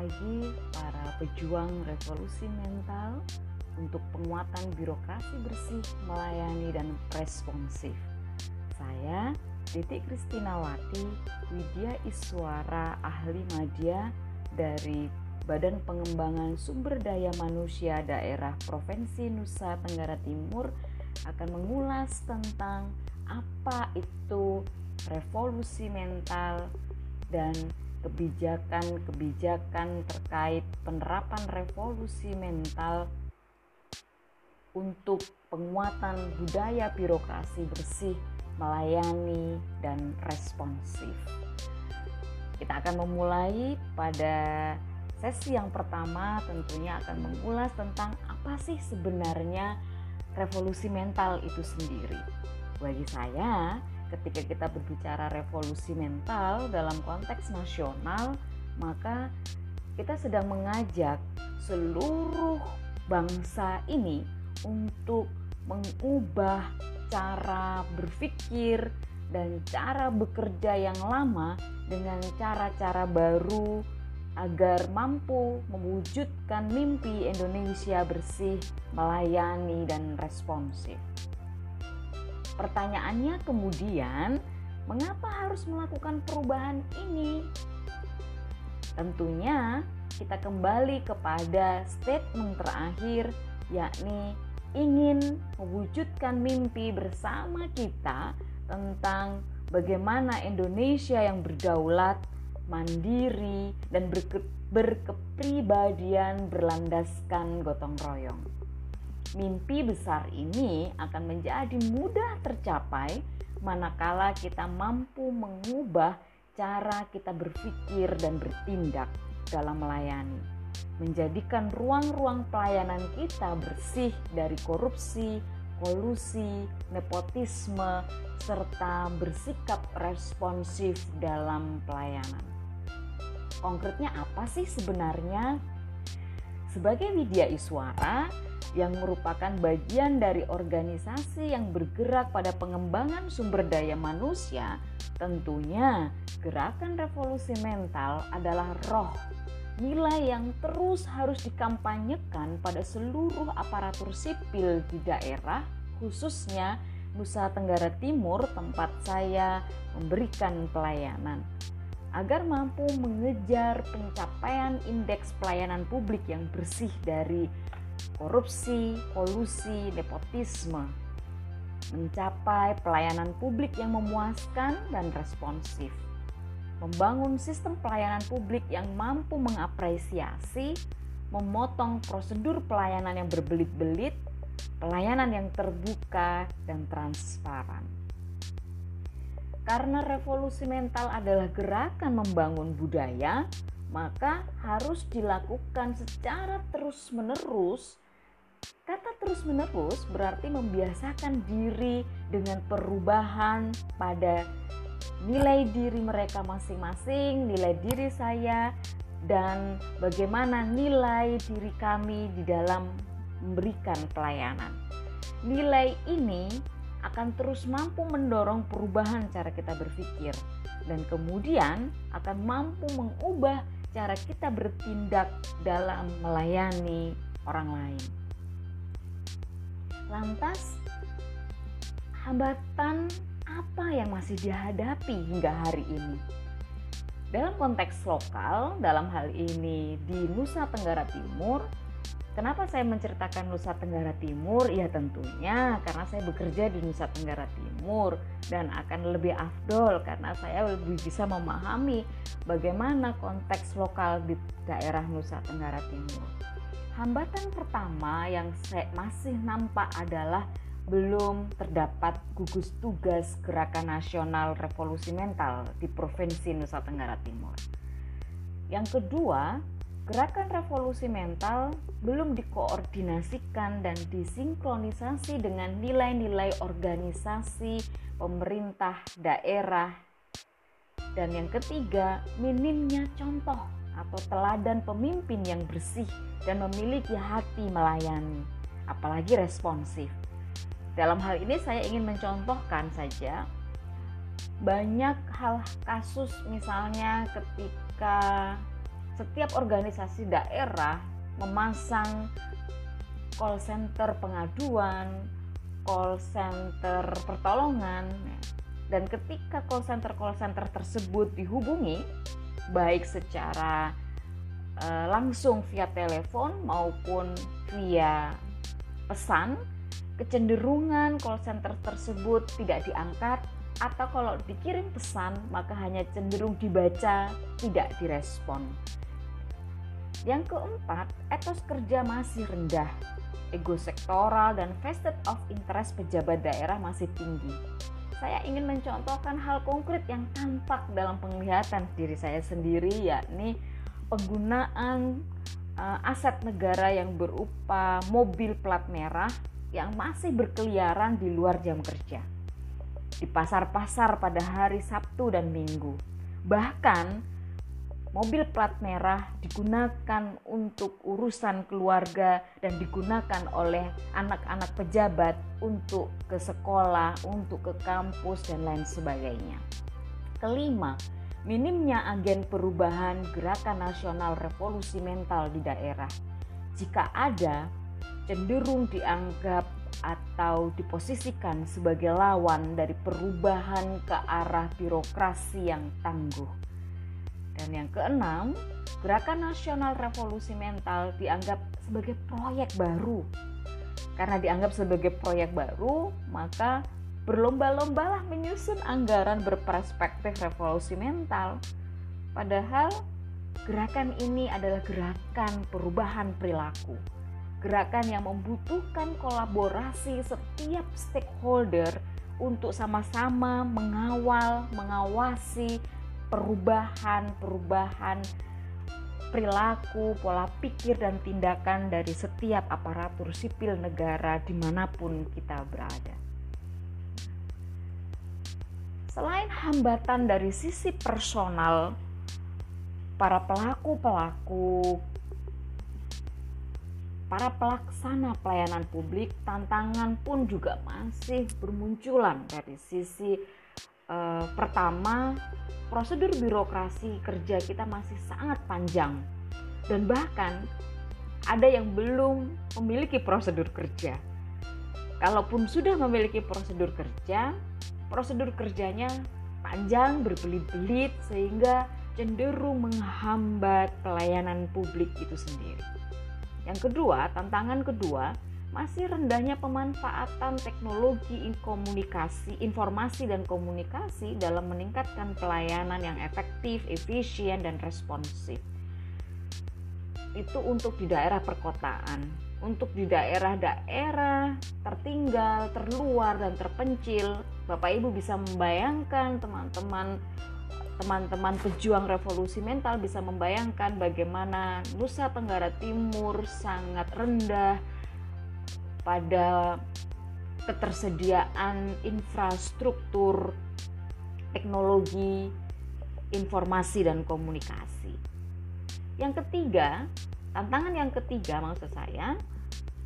lagi para pejuang revolusi mental untuk penguatan birokrasi bersih, melayani dan responsif. Saya Titik Kristinawati Widya Iswara ahli media dari Badan Pengembangan Sumber Daya Manusia Daerah Provinsi Nusa Tenggara Timur akan mengulas tentang apa itu revolusi mental dan kebijakan-kebijakan terkait penerapan revolusi mental untuk penguatan budaya birokrasi bersih, melayani, dan responsif. Kita akan memulai pada sesi yang pertama tentunya akan mengulas tentang apa sih sebenarnya revolusi mental itu sendiri. Bagi saya, ketika kita berbicara revolusi mental dalam konteks nasional, maka kita sedang mengajak seluruh bangsa ini untuk mengubah cara berpikir dan cara bekerja yang lama dengan cara-cara baru agar mampu mewujudkan mimpi Indonesia bersih, melayani, dan responsif. Pertanyaannya kemudian, mengapa harus melakukan perubahan ini? Tentunya kita kembali kepada statement terakhir yakni ingin mewujudkan mimpi bersama kita tentang bagaimana Indonesia yang berdaulat, mandiri, dan berke berkepribadian berlandaskan gotong royong mimpi besar ini akan menjadi mudah tercapai manakala kita mampu mengubah cara kita berpikir dan bertindak dalam melayani, menjadikan ruang-ruang pelayanan kita bersih dari korupsi, kolusi, nepotisme, serta bersikap responsif dalam pelayanan. Konkretnya apa sih sebenarnya? Sebagai media iswara, yang merupakan bagian dari organisasi yang bergerak pada pengembangan sumber daya manusia, tentunya gerakan revolusi mental adalah roh nilai yang terus harus dikampanyekan pada seluruh aparatur sipil di daerah, khususnya Nusa Tenggara Timur, tempat saya memberikan pelayanan, agar mampu mengejar pencapaian indeks pelayanan publik yang bersih dari korupsi, kolusi, nepotisme, mencapai pelayanan publik yang memuaskan dan responsif, membangun sistem pelayanan publik yang mampu mengapresiasi, memotong prosedur pelayanan yang berbelit-belit, pelayanan yang terbuka dan transparan. Karena revolusi mental adalah gerakan membangun budaya, maka harus dilakukan secara terus-menerus. Kata terus-menerus berarti membiasakan diri dengan perubahan pada nilai diri mereka masing-masing, nilai diri saya, dan bagaimana nilai diri kami di dalam memberikan pelayanan. Nilai ini akan terus mampu mendorong perubahan cara kita berpikir dan kemudian akan mampu mengubah cara kita bertindak dalam melayani orang lain. Lantas, hambatan apa yang masih dihadapi hingga hari ini? Dalam konteks lokal, dalam hal ini di Nusa Tenggara Timur, Kenapa saya menceritakan Nusa Tenggara Timur? Ya tentunya karena saya bekerja di Nusa Tenggara Timur dan akan lebih afdol karena saya lebih bisa memahami bagaimana konteks lokal di daerah Nusa Tenggara Timur. Hambatan pertama yang saya masih nampak adalah belum terdapat gugus tugas Gerakan Nasional Revolusi Mental di Provinsi Nusa Tenggara Timur. Yang kedua, Gerakan revolusi mental belum dikoordinasikan dan disinkronisasi dengan nilai-nilai organisasi pemerintah daerah. Dan yang ketiga, minimnya contoh atau teladan pemimpin yang bersih dan memiliki hati melayani, apalagi responsif. Dalam hal ini saya ingin mencontohkan saja banyak hal kasus misalnya ketika setiap organisasi daerah memasang call center pengaduan, call center pertolongan, dan ketika call center call center tersebut dihubungi, baik secara uh, langsung via telepon maupun via pesan, kecenderungan call center tersebut tidak diangkat atau kalau dikirim pesan maka hanya cenderung dibaca, tidak direspon. Yang keempat, etos kerja masih rendah. Ego sektoral dan vested of interest pejabat daerah masih tinggi. Saya ingin mencontohkan hal konkret yang tampak dalam penglihatan diri saya sendiri yakni penggunaan uh, aset negara yang berupa mobil plat merah yang masih berkeliaran di luar jam kerja. Di pasar-pasar pada hari Sabtu dan Minggu. Bahkan mobil plat merah digunakan untuk urusan keluarga dan digunakan oleh anak-anak pejabat untuk ke sekolah, untuk ke kampus dan lain sebagainya. Kelima, minimnya agen perubahan gerakan nasional revolusi mental di daerah. Jika ada, cenderung dianggap atau diposisikan sebagai lawan dari perubahan ke arah birokrasi yang tangguh. Dan yang keenam, Gerakan Nasional Revolusi Mental dianggap sebagai proyek baru. Karena dianggap sebagai proyek baru, maka berlomba-lombalah menyusun anggaran berperspektif revolusi mental. Padahal gerakan ini adalah gerakan perubahan perilaku. Gerakan yang membutuhkan kolaborasi setiap stakeholder untuk sama-sama mengawal, mengawasi perubahan-perubahan perilaku, pola pikir, dan tindakan dari setiap aparatur sipil negara di mana pun kita berada. Selain hambatan dari sisi personal, para pelaku-pelaku, para pelaksana pelayanan publik, tantangan pun juga masih bermunculan dari sisi eh, pertama, prosedur birokrasi kerja kita masih sangat panjang dan bahkan ada yang belum memiliki prosedur kerja. Kalaupun sudah memiliki prosedur kerja, prosedur kerjanya panjang berbelit-belit sehingga cenderung menghambat pelayanan publik itu sendiri. Yang kedua, tantangan kedua, masih rendahnya pemanfaatan teknologi komunikasi, informasi dan komunikasi dalam meningkatkan pelayanan yang efektif, efisien dan responsif. Itu untuk di daerah perkotaan untuk di daerah-daerah tertinggal, terluar dan terpencil, Bapak Ibu bisa membayangkan teman-teman teman-teman pejuang revolusi mental bisa membayangkan bagaimana Nusa Tenggara Timur sangat rendah pada ketersediaan infrastruktur teknologi informasi dan komunikasi. Yang ketiga, tantangan yang ketiga maksud saya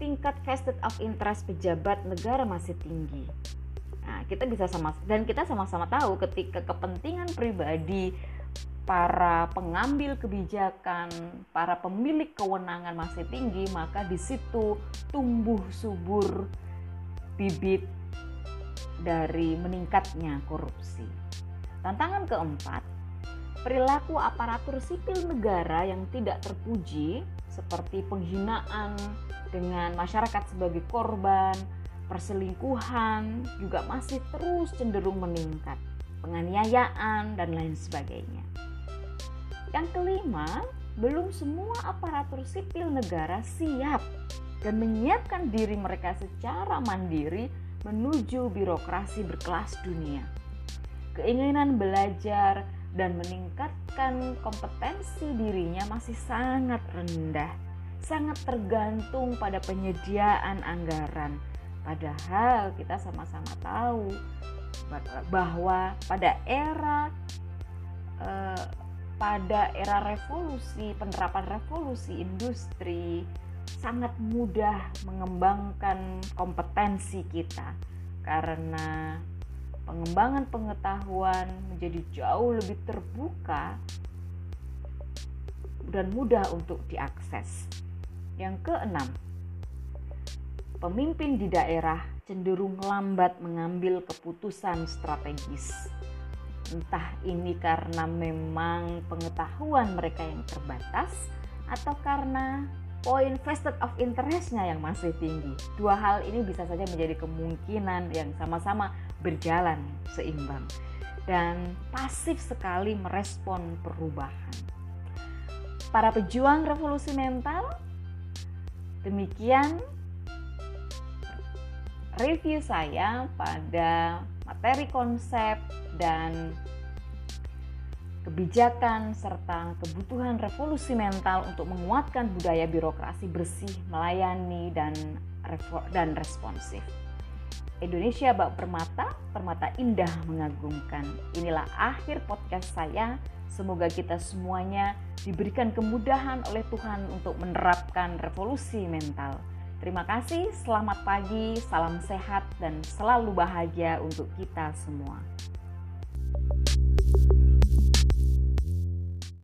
tingkat vested of interest pejabat negara masih tinggi. Nah, kita bisa sama dan kita sama-sama tahu ketika kepentingan pribadi para pengambil kebijakan, para pemilik kewenangan masih tinggi, maka di situ tumbuh subur bibit dari meningkatnya korupsi. Tantangan keempat, perilaku aparatur sipil negara yang tidak terpuji seperti penghinaan dengan masyarakat sebagai korban, perselingkuhan juga masih terus cenderung meningkat, penganiayaan dan lain sebagainya. Yang kelima, belum semua aparatur sipil negara siap dan menyiapkan diri mereka secara mandiri menuju birokrasi berkelas dunia. Keinginan belajar dan meningkatkan kompetensi dirinya masih sangat rendah sangat tergantung pada penyediaan anggaran. Padahal kita sama-sama tahu bahwa pada era eh, pada era revolusi, penerapan revolusi industri sangat mudah mengembangkan kompetensi kita karena pengembangan pengetahuan menjadi jauh lebih terbuka dan mudah untuk diakses. Yang keenam, pemimpin di daerah cenderung lambat mengambil keputusan strategis. Entah ini karena memang pengetahuan mereka yang terbatas atau karena poin vested of interestnya yang masih tinggi. Dua hal ini bisa saja menjadi kemungkinan yang sama-sama berjalan seimbang dan pasif sekali merespon perubahan. Para pejuang revolusi mental, demikian review saya pada materi konsep dan kebijakan serta kebutuhan revolusi mental untuk menguatkan budaya birokrasi bersih, melayani dan dan responsif. Indonesia bak permata, permata indah mengagumkan. Inilah akhir podcast saya. Semoga kita semuanya diberikan kemudahan oleh Tuhan untuk menerapkan revolusi mental. Terima kasih, selamat pagi, salam sehat, dan selalu bahagia untuk kita semua.